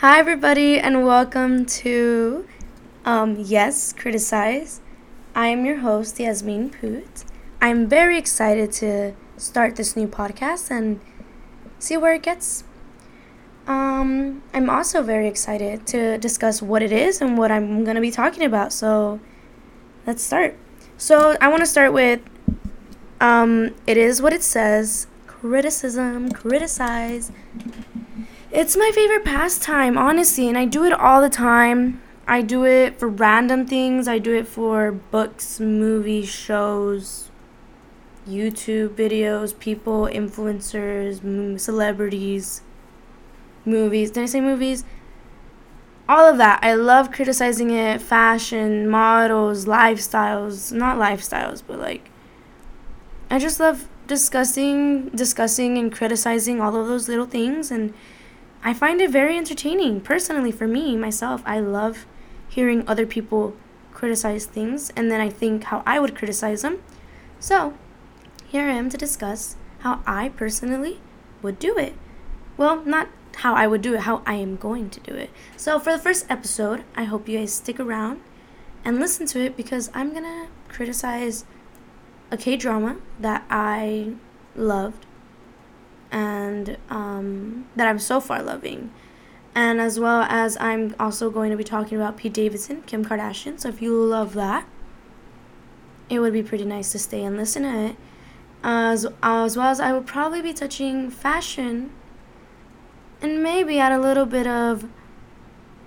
Hi, everybody, and welcome to um, Yes, Criticize. I am your host, Yasmine Poot. I'm very excited to start this new podcast and see where it gets. Um, I'm also very excited to discuss what it is and what I'm going to be talking about. So let's start. So I want to start with um, it is what it says criticism, criticize. It's my favorite pastime, honestly, and I do it all the time. I do it for random things. I do it for books, movies, shows, YouTube videos, people, influencers, celebrities, movies. Did I say movies? All of that. I love criticizing it. Fashion, models, lifestyles. Not lifestyles, but like. I just love discussing, discussing, and criticizing all of those little things and I find it very entertaining. Personally, for me, myself, I love hearing other people criticize things and then I think how I would criticize them. So, here I am to discuss how I personally would do it. Well, not how I would do it, how I am going to do it. So, for the first episode, I hope you guys stick around and listen to it because I'm gonna criticize a K drama that I loved and um, that I'm so far loving. And as well as I'm also going to be talking about Pete Davidson, Kim Kardashian. So if you love that, it would be pretty nice to stay and listen to it. As, as well as I would probably be touching fashion and maybe add a little bit of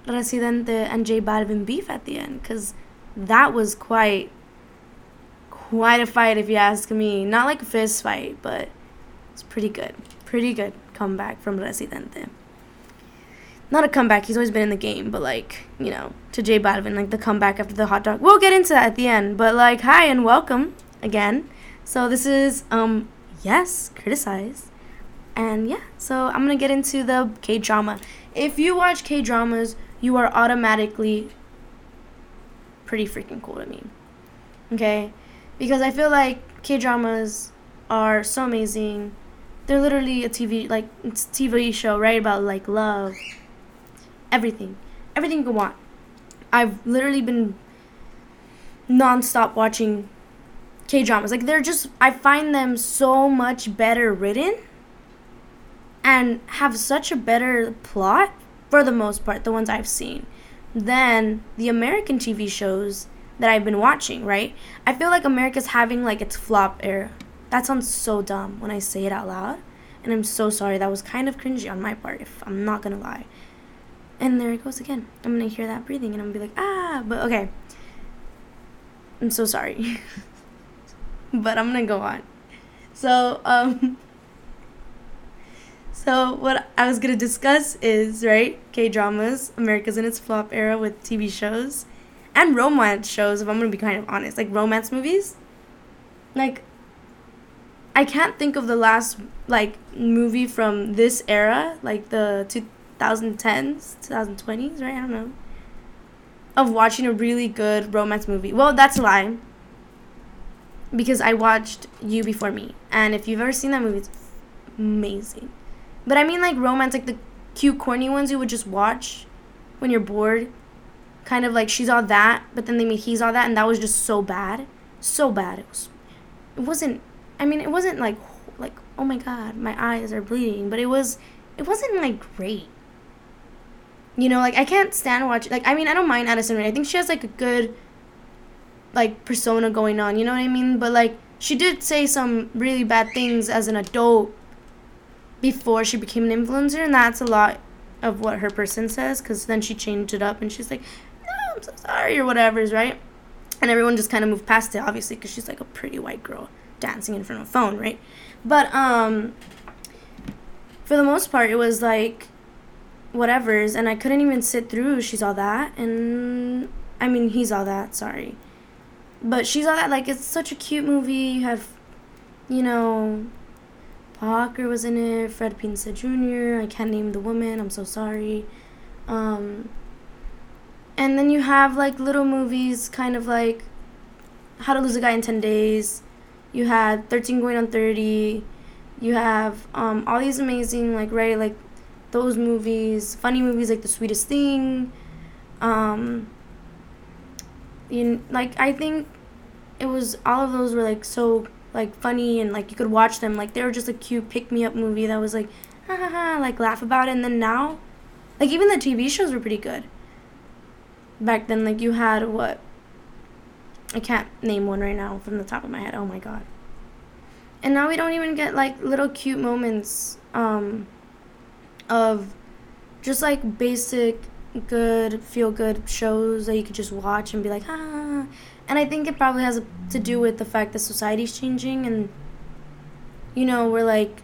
Residente and J Balvin beef at the end because that was quite quite a fight if you ask me. Not like a fist fight, but it's pretty good pretty good comeback from Residente. Not a comeback, he's always been in the game, but like, you know, to J Balvin, like the comeback after the hot dog. We'll get into that at the end, but like, hi and welcome again. So this is, um, yes, criticize. And yeah, so I'm gonna get into the K drama. If you watch K dramas, you are automatically pretty freaking cool to me. Okay? Because I feel like K dramas are so amazing they're literally a TV like it's TV show, right? About like love, everything, everything you can want. I've literally been nonstop watching K dramas. Like they're just I find them so much better written and have such a better plot for the most part, the ones I've seen, than the American TV shows that I've been watching, right? I feel like America's having like its flop era. That sounds so dumb when I say it out loud. And I'm so sorry. That was kind of cringy on my part, if I'm not gonna lie. And there it goes again. I'm gonna hear that breathing and I'm gonna be like, ah, but okay. I'm so sorry. but I'm gonna go on. So, um, so what I was gonna discuss is, right, K dramas, America's in its flop era with TV shows and romance shows, if I'm gonna be kind of honest. Like romance movies. Like, I can't think of the last like movie from this era, like the 2010s, 2020s, right? I don't know. Of watching a really good romance movie. Well, that's a lie. Because I watched You Before Me, and if you've ever seen that movie, it's amazing. But I mean like romance, like the cute, corny ones you would just watch when you're bored. Kind of like she's all that, but then they made he's all that, and that was just so bad, so bad. It was. It wasn't I mean, it wasn't like like oh my god, my eyes are bleeding, but it was it wasn't like great. You know, like I can't stand watch like I mean, I don't mind Addison Rae. I think she has like a good like persona going on, you know what I mean? But like she did say some really bad things as an adult before she became an influencer, and that's a lot of what her person says because then she changed it up and she's like, no, I'm so sorry or whatever's right. And everyone just kind of moved past it, obviously, because she's like a pretty white girl dancing in front of a phone, right? But um for the most part it was like whatever's and I couldn't even sit through she's all that and I mean he's all that, sorry. But she's all that like it's such a cute movie. You have you know Parker was in it, Fred Prinze Jr. I can't name the woman, I'm so sorry. Um and then you have like little movies kind of like How to Lose a Guy in 10 Days, you had 13 going on 30 you have um, all these amazing like right like those movies, funny movies like The Sweetest Thing. Um, you like I think it was all of those were like so like funny and like you could watch them like they were just a cute pick me up movie that was like ha ha ha like laugh about it and then now like even the TV shows were pretty good. Back then like you had what I can't name one right now from the top of my head. Oh my god. And now we don't even get like little cute moments um of just like basic good feel good shows that you could just watch and be like ah. And i think it probably has to do with the fact that society's changing and you know we're like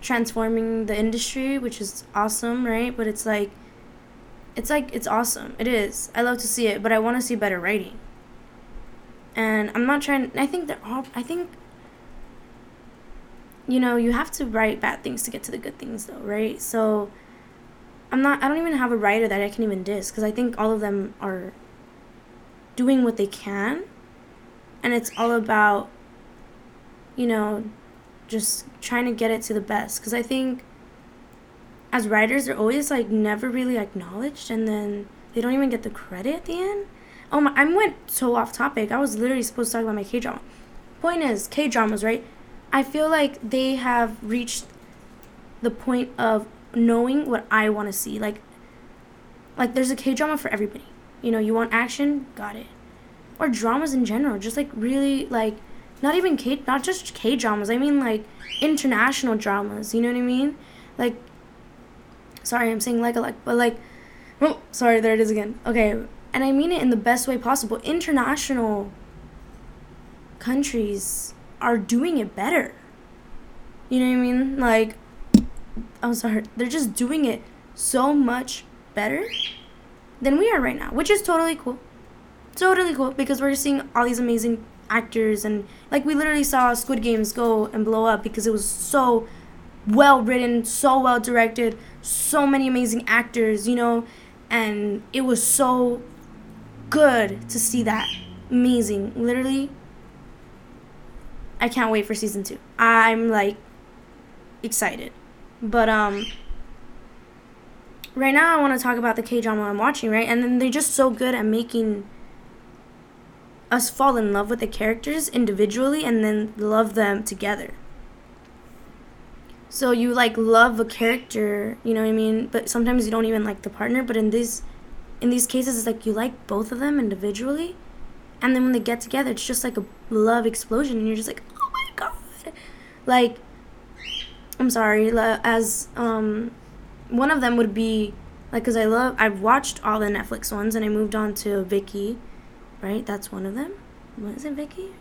transforming the industry which is awesome right? But it's like it's like it's awesome. It is. I love to see it but i want to see better writing and i'm not trying i think they're all i think you know you have to write bad things to get to the good things though right? So I'm not I don't even have a writer that I can even diss because I think all of them are doing what they can. And it's all about you know just trying to get it to the best. Because I think as writers they're always like never really acknowledged and then they don't even get the credit at the end. Oh my I went so off topic. I was literally supposed to talk about my K drama. Point is, K dramas, right? I feel like they have reached the point of knowing what I want to see. Like, like there's a K drama for everybody. You know, you want action, got it. Or dramas in general, just like really like, not even K, not just K dramas. I mean like international dramas. You know what I mean? Like, sorry, I'm saying like a like, but like, oh, sorry, there it is again. Okay, and I mean it in the best way possible. International countries are doing it better. You know what I mean? Like, I'm sorry, they're just doing it so much better than we are right now, which is totally cool. Totally cool because we're seeing all these amazing actors and like we literally saw Squid Games go and blow up because it was so well written, so well directed, so many amazing actors, you know, and it was so good to see that. Amazing. Literally I can't wait for season 2. I'm like excited. But um right now I want to talk about the K drama I'm watching, right? And then they're just so good at making us fall in love with the characters individually and then love them together. So you like love a character, you know what I mean? But sometimes you don't even like the partner, but in these in these cases it's like you like both of them individually and then when they get together it's just like a love explosion and you're just like, "Oh my god." Like I'm sorry, as um, one of them would be like, cause I love, I've watched all the Netflix ones, and I moved on to Viki, right? That's one of them. What is it, Viki?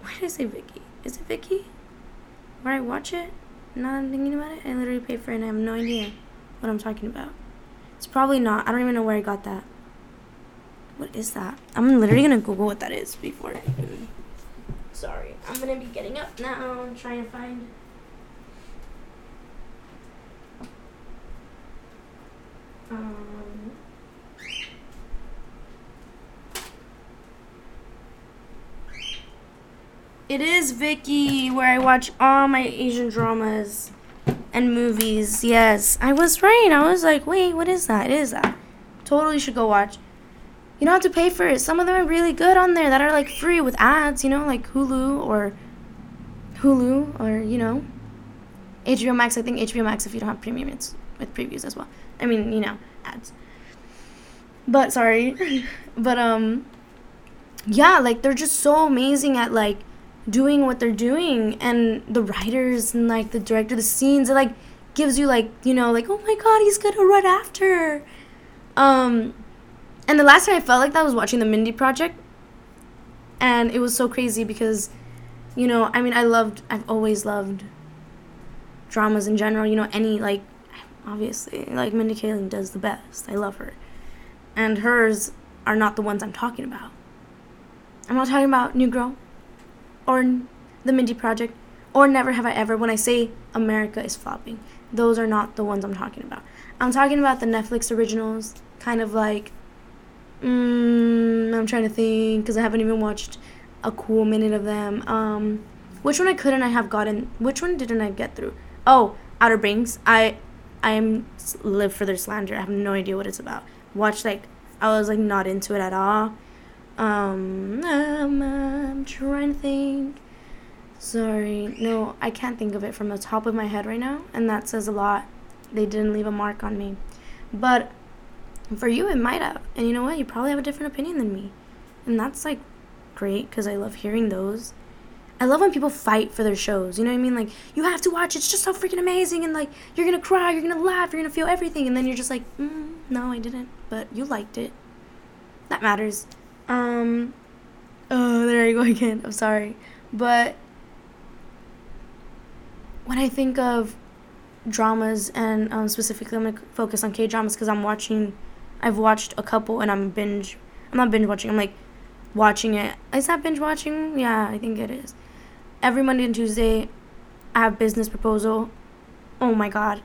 Why did I say Viki? Is it Viki? Where I watch it? Now I'm thinking about it, I literally pay for it, and I have no idea what I'm talking about. It's probably not. I don't even know where I got that. What is that? I'm literally gonna Google what that is before. Sorry, I'm gonna be getting up now and trying to find. Um, it is Viki, where I watch all my Asian dramas and movies. Yes, I was right. I was like, wait, what is that? It is that. Totally should go watch. You don't have to pay for it. Some of them are really good on there that are like free with ads, you know, like Hulu or Hulu or, you know, HBO Max. I think HBO Max, if you don't have premium, it's with previews as well. I mean, you know, ads. But sorry. but um yeah, like they're just so amazing at like doing what they're doing and the writers and like the director the scenes it like gives you like, you know, like, "Oh my god, he's to run after." Um and the last time I felt like that was watching the Mindy Project. And it was so crazy because you know, I mean, I loved I've always loved dramas in general, you know, any like obviously. Like Mindy Kaling does the best. I love her. And hers are not the ones I'm talking about. I'm not talking about New Girl or the Mindy Project or Never Have I Ever when I say America is flopping. Those are not the ones I'm talking about. I'm talking about the Netflix originals, kind of like mm, I'm trying to think because I haven't even watched a cool minute of them. Um, which one I couldn't I have gotten? Which one didn't I get through? Oh, Outer Banks. I I'm live for their slander. I have no idea what it's about. Watch like I was like not into it at all. Um, um I'm trying to think. Sorry, no, I can't think of it from the top of my head right now, and that says a lot. They didn't leave a mark on me, but for you, it might have. And you know what? You probably have a different opinion than me, and that's like great because I love hearing those. I love when people fight for their shows. You know what I mean? Like, you have to watch. It's just so freaking amazing. And, like, you're going to cry. You're going to laugh. You're going to feel everything. And then you're just like, mm, no, I didn't. But you liked it. That matters. Um, oh, there you go again. I'm sorry. But when I think of dramas, and um, specifically I'm going to focus on K dramas because I'm watching, I've watched a couple and I'm binge, I'm not binge watching, I'm like watching it. Is that binge watching? Yeah, I think it is every Monday and Tuesday, I have business proposal. Oh my god.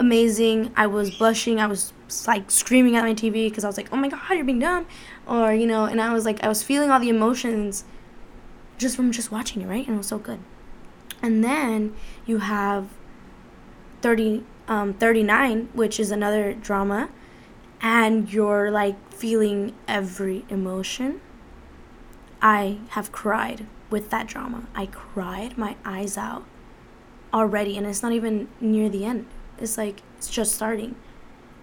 Amazing. I was blushing. I was like screaming at my TV because I was like, oh my god, you're being dumb. Or, you know, and I was like, I was feeling all the emotions just from just watching it, right? And it was so good. And then you have 30, um, 39, which is another drama. And you're like feeling every emotion. I have cried with that drama. I cried my eyes out already, and it's not even near the end. It's like it's just starting.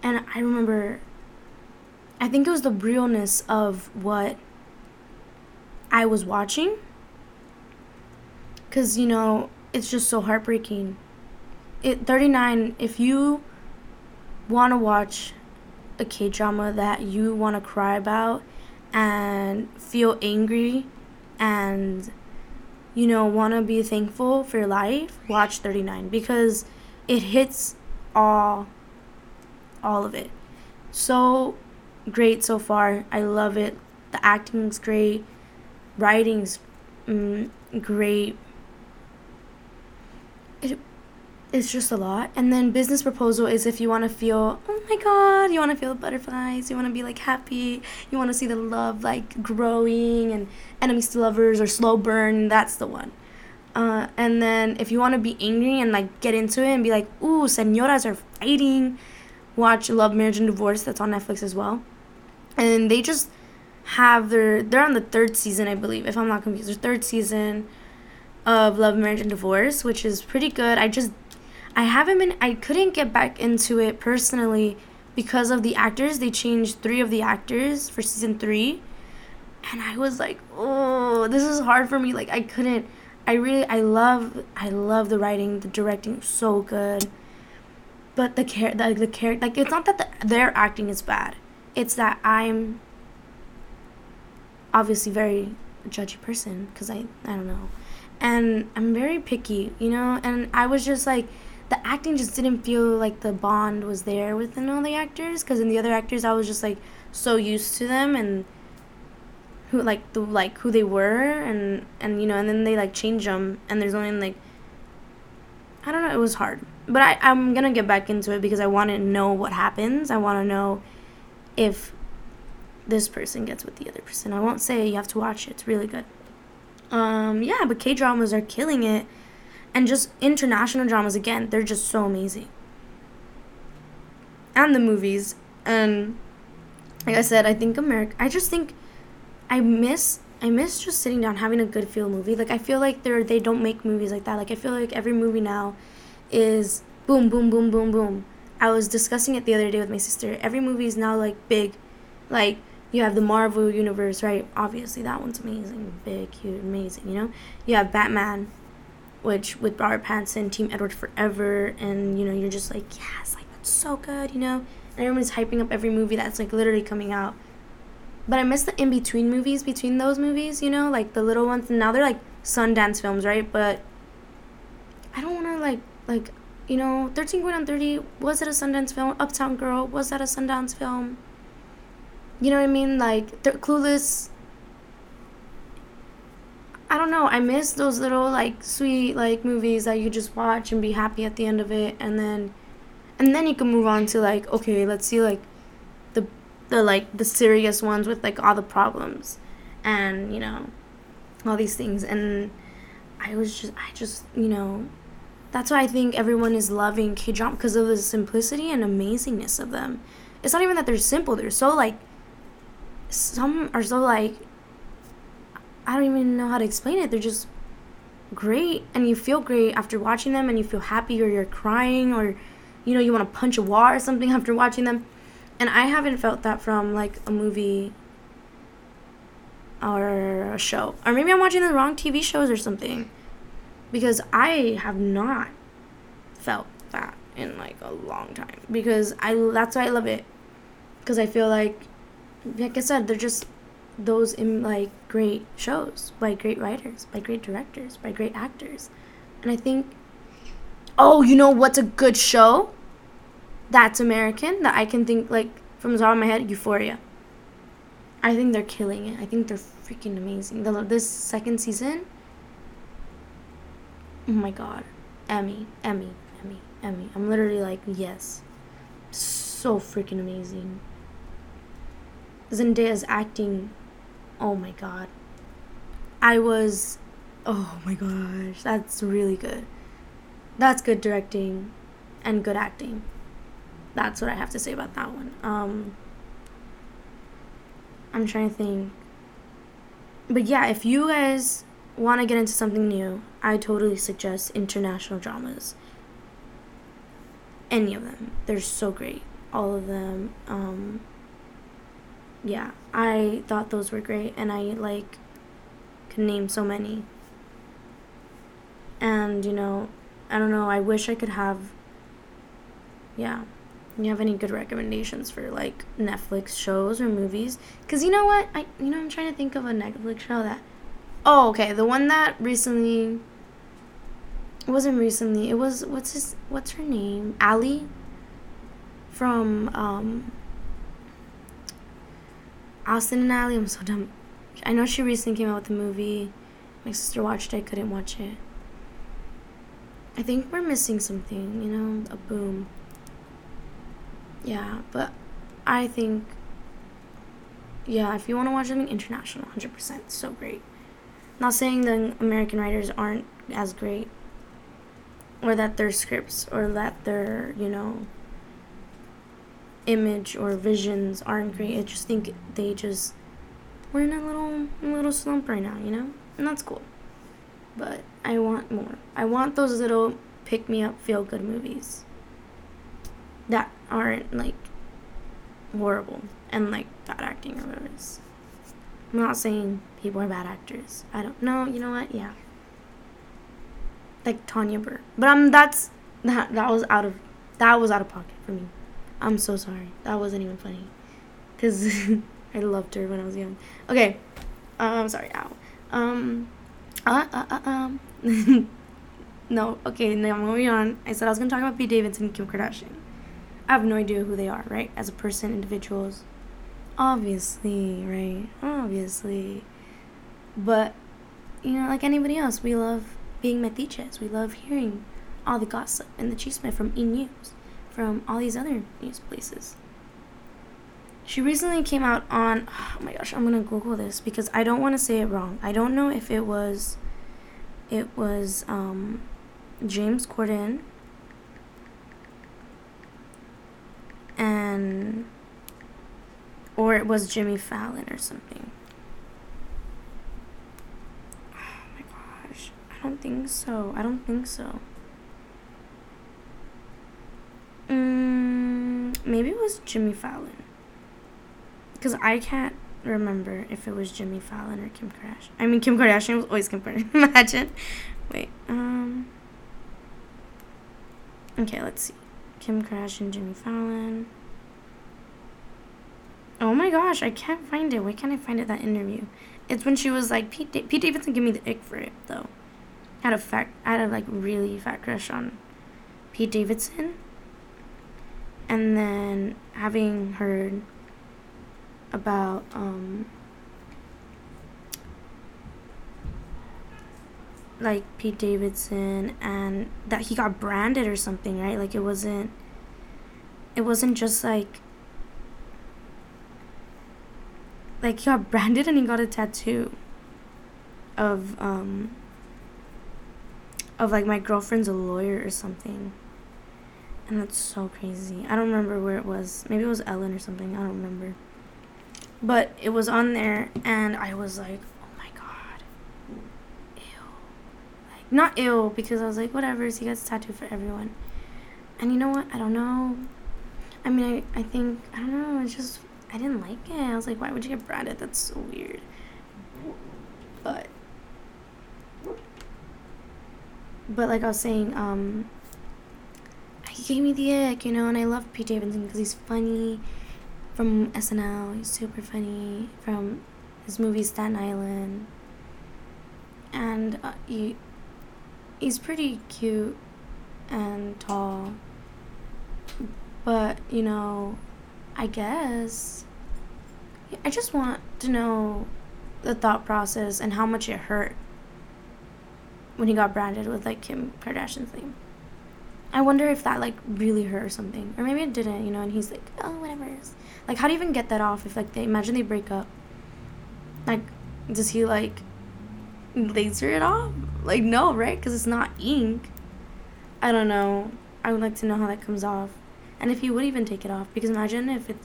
And I remember, I think it was the realness of what I was watching. Because, you know, it's just so heartbreaking. It 39, if you want to watch a K drama that you want to cry about and feel angry and you know want to be thankful for your life watch 39 because it hits all all of it. So great so far. I love it. The acting's great. Writing's mm, great. It, it's just a lot. And then business proposal is if you want to feel, oh my god, you want to feel the butterflies, you want to be like happy, you want to see the love like growing and enemies to lovers or slow burn, that's the one. Uh, and then if you want to be angry and like get into it and be like, ooh, senoras are fighting, watch Love, Marriage, and Divorce. That's on Netflix as well. And they just have their, they're on the third season, I believe, if I'm not confused. Their third season of Love, Marriage, and Divorce, which is pretty good. I just I haven't been I couldn't get back into it personally because of the actors. They changed three of the actors for season 3. And I was like, "Oh, this is hard for me. Like I couldn't I really I love I love the writing, the directing so good. But the care the, the character like it's not that the, their acting is bad. It's that I'm obviously very judgy person because I I don't know. And I'm very picky, you know, and I was just like the acting just didn't feel like the bond was there within all the actors because in the other actors I was just like so used to them and who like the like who they were and and you know and then they like change them and there's only like I don't know it was hard. But I I'm gonna get back into it because I want to know what happens. I want to know if this person gets with the other person. I won't say you have to watch it. It's really good. Um yeah but K dramas are killing it. And just international dramas again they're just so amazing. And the movies. And like i said i think america i just think i miss i miss just sitting down having a good feel movie like i feel like they're they don't make movies like that like i feel like every movie now is boom boom boom boom boom i was discussing it the other day with my sister every movie is now like big like you have the Marvel universe, right? Obviously, that one's amazing, big, huge, amazing. You know, you have Batman, which with Robert Pattinson, Team Edward Forever, and you know you're just like yes, like that's so good, you know. And everyone's hyping up every movie that's like literally coming out. But I miss the in between movies between those movies, you know, like the little ones. Now they're like Sundance films, right? But I don't want to like like you know, 13 going on 30 was it a Sundance film? Uptown Girl was that a Sundance film? You know what I mean? Like Clueless I don't know. I miss those little like sweet like movies that you just watch and be happy at the end of it, and then, and then you can move on to like okay, let's see like, the, like the serious ones with like all the problems, and you know, all these things, and I was just I just you know, that's why I think everyone is loving K drama because of the simplicity and amazingness of them. It's not even that they're simple; they're so like. Some are so like. I don't even know how to explain it. They're just great, and you feel great after watching them, and you feel happy, or you're crying, or you know you want to punch a wall or something after watching them. And I haven't felt that from like a movie or a show, or maybe I'm watching the wrong TV shows or something. Because I have not felt that in like a long time. Because I that's why I love it. Because I feel like like I said they're just those in like great shows by great writers by great directors by great actors. And I think oh you know what's a good show that's American that I can think like from the top of my head Euphoria I think they're killing it I think they're freaking amazing the, this second season Oh my god. Emmy, Emmy, Emmy, Emmy. I'm literally like, yes. So freaking amazing. Zendaya's acting, oh my god. I was, oh my gosh, that's really good. That's good directing and good acting. That's what I have to say about that one. Um, I'm trying to think. But yeah, if you guys want to get into something new, I totally suggest international dramas. Any of them. They're so great. All of them. Um, yeah, I thought those were great, and I like can name so many. And you know, I don't know. I wish I could have. Yeah, you have any good recommendations for like Netflix shows or movies? Cause you know what, I you know I'm trying to think of a Netflix show that Oh, okay. The one that recently it wasn't recently. It was what's his what's her name? Ally from um Austin and Ally. I'm so dumb. I know she recently came out with the movie. My sister watched it, I couldn't watch it. I think we're missing something, you know, a boom. Yeah, but I think yeah, if you want to watch something international, 100%, so great. Not saying the American writers aren't as great, or that their scripts or that their, you know, image or visions aren't great. I just think they just we're in a little little slump right now, you know? And that's cool. But I want more. I want those little pick me up feel good movies that aren't like horrible and like bad acting or whatever. I'm not saying people are bad actors. I don't know. You know what? Yeah. Like Tanya Burr, but um, that's that that was out of that was out of pocket for me. I'm so sorry. That wasn't even funny, cause I loved her when I was young. Okay, uh, I'm sorry. Ow. Um. Uh, uh, uh, um. no. Okay. Now moving on. I said I was gonna talk about Pete Davidson Kim Kardashian. I have no idea who they are, right? As a person, individuals. Obviously, right? Obviously. But, you know, like anybody else, we love being metiches. We love hearing all the gossip and the chisme from E! News, from all these other news places. She recently came out on, oh my gosh, I'm gonna Google this because I don't want to say it wrong. I don't know if it was, it was um, James Corden and or it was Jimmy Fallon or something. Oh my gosh. I don't think so. I don't think so. Mm, maybe it was Jimmy Fallon. Because I can't remember if it was Jimmy Fallon or Kim Kardashian. I mean, Kim Kardashian was always Kim Kardashian. Imagine. Wait. Um. Okay, let's see. Kim Kardashian, Jimmy Fallon. Oh my gosh, I can't find it. Why can't I find it? That interview. It's when she was like Pete. Da- Pete Davidson give me the ick for it though. I had a fat. I had a like really fat crush on Pete Davidson. And then having heard about um like Pete Davidson and that he got branded or something, right? Like it wasn't it wasn't just like like he got branded and he got a tattoo of um of like my girlfriend's a lawyer or something. And that's so crazy. I don't remember where it was. Maybe it was Ellen or something. I don't remember. But it was on there, and I was like, oh my god. Ew. Like, not ill, because I was like, whatever, he gets tattooed for everyone. And you know what? I don't know. I mean, I, I think, I don't know, it's just, I didn't like it. I was like, why would you get branded? That's so weird. But, but like I was saying, um, he gave me the ick, you know, and I love Pete Davidson because he's funny from SNL. He's super funny from his movie Staten Island, and uh, he he's pretty cute and tall. But you know, I guess I just want to know the thought process and how much it hurt when he got branded with like Kim Kardashian's name. I wonder if that like really hurt or something, or maybe it didn't, you know. And he's like, oh, whatever. Like, how do you even get that off if like they imagine they break up? Like, does he like laser it off? Like, no, right? Because it's not ink. I don't know. I would like to know how that comes off, and if he would even take it off. Because imagine if it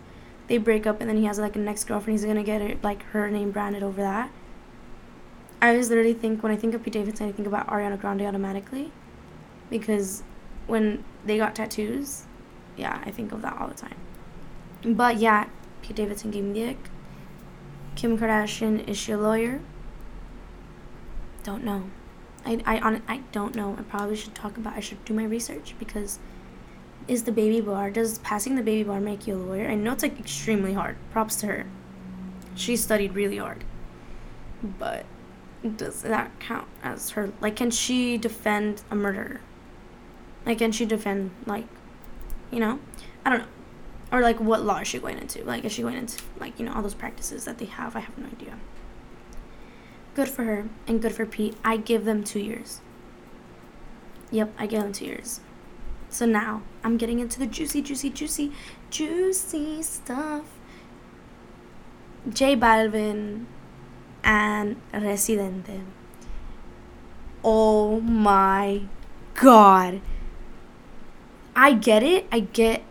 they break up and then he has like a next girlfriend, he's gonna get it like her name branded over that. I always literally think when I think of Pete Davidson, I think about Ariana Grande automatically, because when they got tattoos, yeah, I think of that all the time. But yeah, Pete Davidson gave me the ick. Kim Kardashian is she a lawyer? Don't know. I I on I don't know. I probably should talk about. I should do my research because is the baby bar does passing the baby bar make you a lawyer? I know it's like extremely hard. Props to her. She studied really hard. But does that count as her like can she defend a murderer? Like can she defend like you know? I don't know or like what law is she going into like is she going into like you know all those practices that they have i have no idea good for her and good for pete. I give them two years. Yep i give them two years. So now i'm getting into the juicy juicy juicy juicy stuff. J balvin and residente. Oh my god. I get it. I get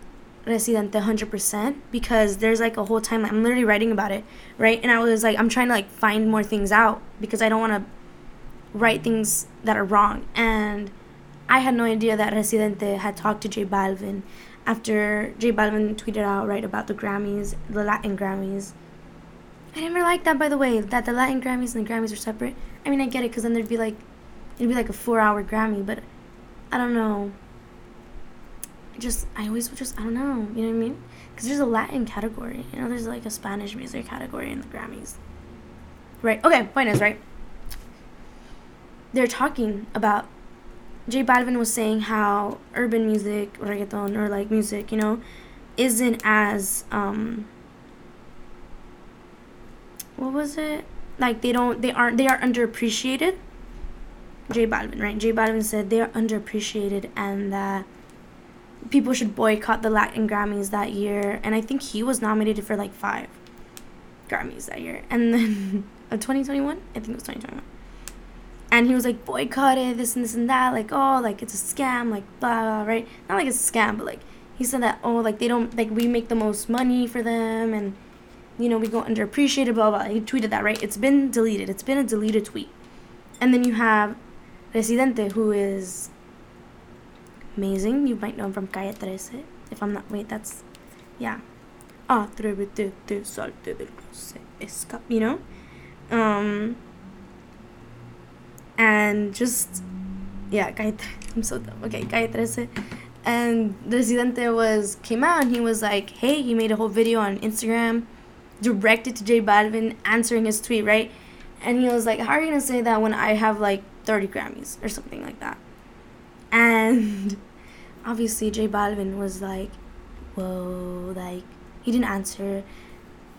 Residente 100% because there's like a whole time I'm literally writing about it, right? And I was like I'm trying to like find more things out because I don't want to write things that are wrong. And I had no idea that Residente had talked to J Balvin after J Balvin tweeted out right about the Grammys, the Latin Grammys. I never liked that by the way, that the Latin Grammys and the Grammys are separate. I mean, I get it cuz then there'd be like it'd be like a 4-hour Grammy, but I don't know just I always just I don't know, you know what I mean? Because there's a Latin category, you know, there's like a Spanish music category in the Grammys. Right. Okay. Point is right. They're talking about. J Balvin was saying how urban music, reggaeton, or like music, you know, isn't as um. What was it? Like they don't, they aren't, they are underappreciated. J Balvin, right? J Balvin said they are underappreciated and that people should boycott the Latin Grammys that year. And I think he was nominated for like five Grammys that year. And then, uh, of 2021? I think it was 2021. And he was like, boycott it, this and this and that. Like, oh, like it's a scam, like blah, blah, right? Not like it's a scam, but like he said that, oh, like they don't, like we make the most money for them and, you know, we go underappreciated, blah, blah. He tweeted that, right? It's been deleted. It's been a deleted tweet. And then you have Residente, who is amazing. You might know him from Calle 13. If I'm not, wait, that's, yeah. Atrévete, te salte del escape, you know? Um, and just, yeah, Calle I'm so dumb. Okay, Calle 13. And Residente was, came out and he was like, hey, he made a whole video on Instagram directed to J Balvin answering his tweet, right? And he was like, how are you to say that when I have like 30 Grammys or something like that? And obviously J Balvin was like, whoa, like he didn't answer.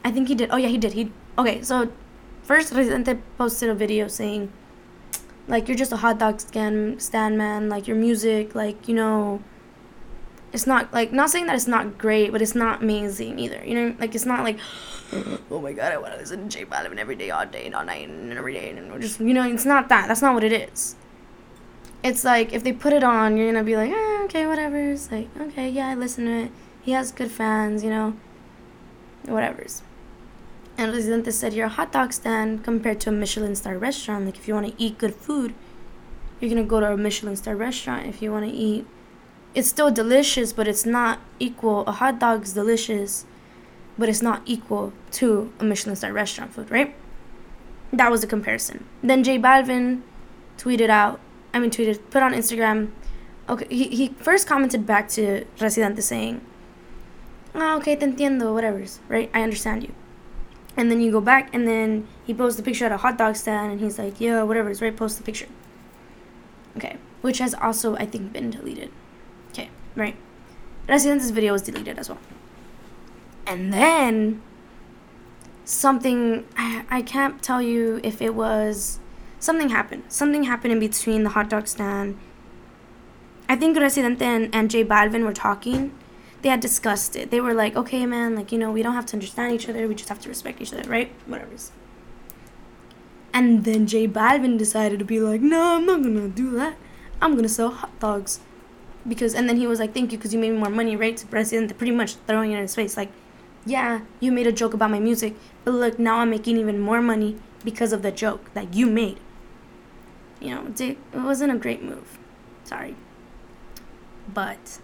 I think he did. Oh yeah, he did. He okay. So first, Residente posted a video saying, like you're just a hot dog stand stand man. Like your music, like you know, it's not like not saying that it's not great, but it's not amazing either. You know, like it's not like, oh my god, I want to listen to J Balvin every day, all day, and all night, and every day, and just you know, it's not that. That's not what it is. It's like if they put it on, you're gonna be like, eh, okay, whatever. It's like, okay, yeah, I listen to it. He has good fans, you know, whatever's. And Residente said, you're a hot dog stand compared to a Michelin star restaurant. Like, if you want to eat good food, you're gonna go to a Michelin star restaurant. If you want to eat, it's still delicious, but it's not equal. A hot dog's delicious, but it's not equal to a Michelin star restaurant food, right? That was the comparison. Then J Balvin tweeted out, I mean, tweeted, put on Instagram. Okay, he, he first commented back to Residente saying, oh, okay, te entiendo, whatever, right? I understand you. And then you go back, and then he posts a picture at a hot dog stand, and he's like, yeah, whatever, it's right, post the picture. Okay, which has also, I think, been deleted. Okay, right. Residente's video was deleted as well. And then something I, I can't tell you if it was something happened. Something happened in between the hot dog stand. I think Residente and, and J Balvin were talking. They had discussed it. They were like, okay, man, like, you know, we don't have to understand each other. We just have to respect each other, right? Whatever. And then J Balvin decided to be like, no, I'm not going to do that. I'm going to sell hot dogs. Because, and then he was like, thank you, because you made me more money, right? To Residente, pretty much throwing it in his face. Like, yeah, you made a joke about my music, but look, now I'm making even more money because of the joke that you made. You know, it wasn't a great move. Sorry. But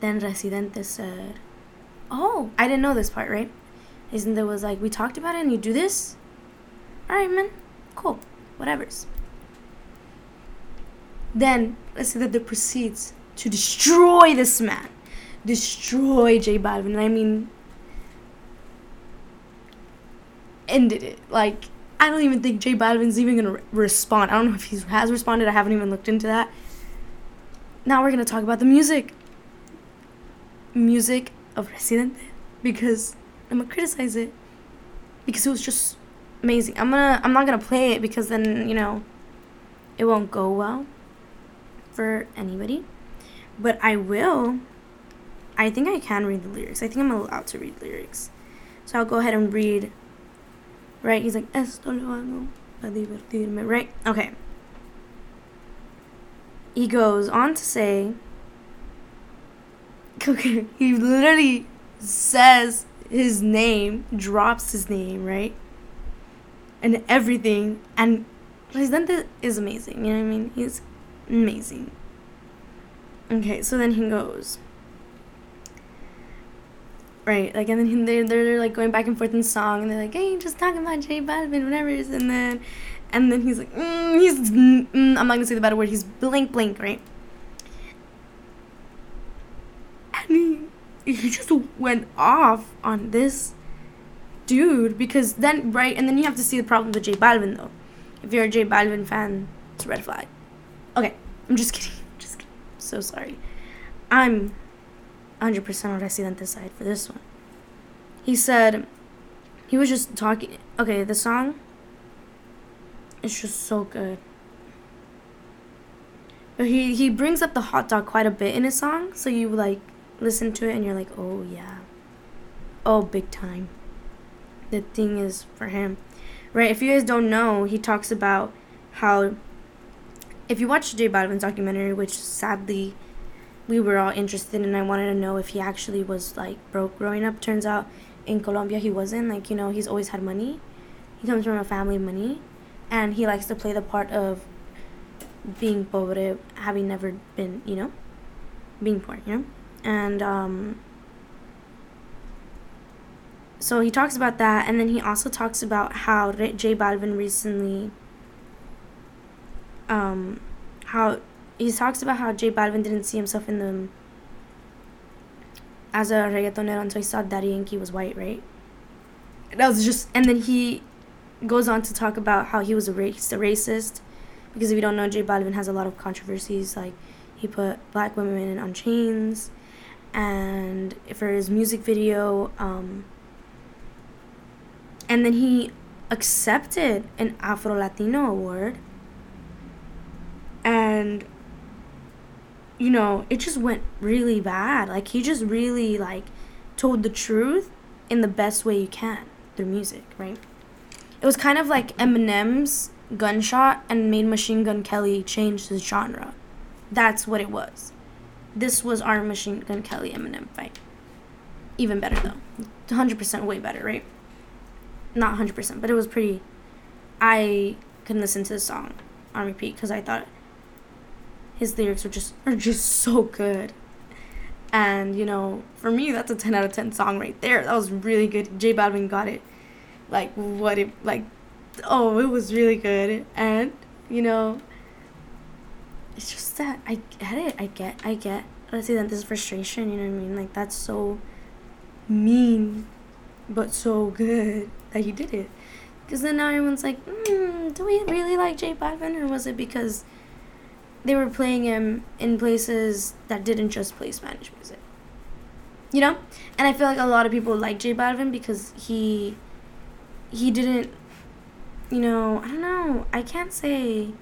then Residente said, Oh, I didn't know this part, right? Isn't there was like, we talked about it and you do this? Alright, man. Cool. Whatever's. Then Residente proceeds to destroy this man destroy J Balvin. I mean, ended it. Like, I don't even think J Balvin's even gonna re- respond. I don't know if he has responded. I haven't even looked into that. Now we're gonna talk about the music. Music of Residente because I'm gonna criticize it because it was just amazing. I'm gonna I'm not gonna play it because then you know it won't go well for anybody, but I will I think I can read the lyrics. I think I'm allowed to read lyrics. So I'll go ahead and read. Right? He's like, Esto lo hago para divertirme. Right? Okay. He goes on to say, okay, he literally says his name, drops his name, right? And everything. And Residente is amazing. You know what I mean? He's amazing. Okay, so then he goes. Right, like, and then they're, they're like going back and forth in song, and they're like, hey, just talking about J Balvin, whatever. And then, and then he's like, mm, he's, mm, I'm not gonna say the better word, he's blink, blink, right? And he, he just went off on this dude because then, right, and then you have to see the problem with J Balvin though. If you're a J Balvin fan, it's a red flag. Okay, I'm just kidding. Just kidding. So sorry. I'm 100% on Residente's side for this one. He said, he was just talking. Okay, the song is just so good. But he, he brings up the hot dog quite a bit in his song, so you like listen to it and you're like, oh yeah. Oh, big time. The thing is for him. Right, if you guys don't know, he talks about how if you watch J Balvin's documentary, which sadly we were all interested and I wanted to know if he actually was like broke growing up. Turns out in Colombia he wasn't. Like, you know, he's always had money. He comes from a family of money and he likes to play the part of being pobre, having never been, you know, being poor, you know? And um so he talks about that and then he also talks about how J Balvin recently um how he talks about how J Balvin didn't see himself in the as a reggaetonero until he saw Daddy Yankee was white, right? That was just, and then he goes on to talk about how he was a race, a racist, because if you don't know, J Balvin has a lot of controversies. Like he put black women on chains, and for his music video, um, and then he accepted an Afro Latino award, and you know, it just went really bad. Like he just really like told the truth in the best way you can through music, right? It was kind of like Eminem's Gunshot and made Machine Gun Kelly change the genre. That's what it was. This was our Machine Gun Kelly Eminem fight. Even better though. 100% way better, right? Not 100%, but it was pretty. I can listen to the song on repeat because I thought his lyrics are just are just so good. And you know, for me, that's a 10 out of 10 song right there. That was really good. J Balvin got it. Like what it like. Oh, it was really good. And you know, it's just that I get it. I get. I get. This frustration. You know what I mean? Like that's so mean, but so good that he did it. Because then now everyone's like, mm, do we really like J Balvin, or was it because they were playing him in places that didn't just play Spanish music? You know, and I feel like a lot of people like J Balvin because he he didn't, you know, I don't know, I can't say,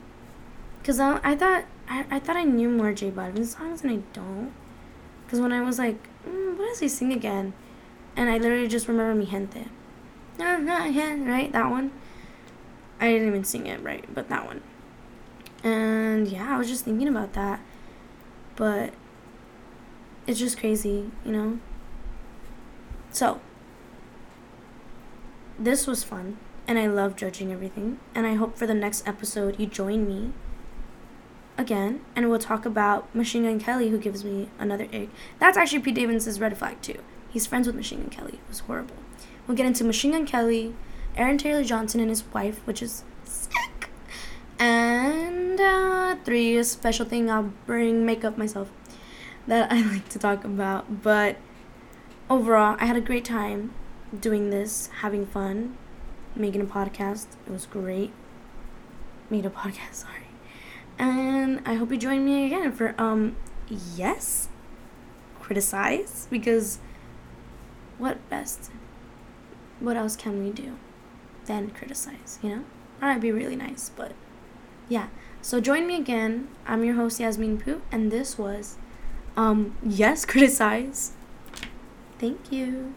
because I, I thought I, I thought I knew more J Balvin songs and I don't, because when I was like, mm, what does he sing again? And I literally just remember Mi Gente. Right? That one. I didn't even sing it right, but that one. And yeah, I was just thinking about that. But it's just crazy, you know? So, this was fun, and I love judging everything. And I hope for the next episode you join me again, and we'll talk about Machine Gun Kelly, who gives me another egg. That's actually Pete Davidson's red flag, too. He's friends with Machine Gun Kelly. It was horrible. We'll get into Machine Gun Kelly, Aaron Taylor Johnson and his wife, which is three, special thing I'll bring makeup myself that I like to talk about. But overall, I had a great time doing this, having fun, making a podcast. It was great. Made a podcast, sorry. And I hope you join me again for um yes, criticize because what best? What else can we do than criticize, you know? That'd be really nice, but yeah. So join me again. I'm your host Yasmine Poot and this was um yes, criticize. Thank you.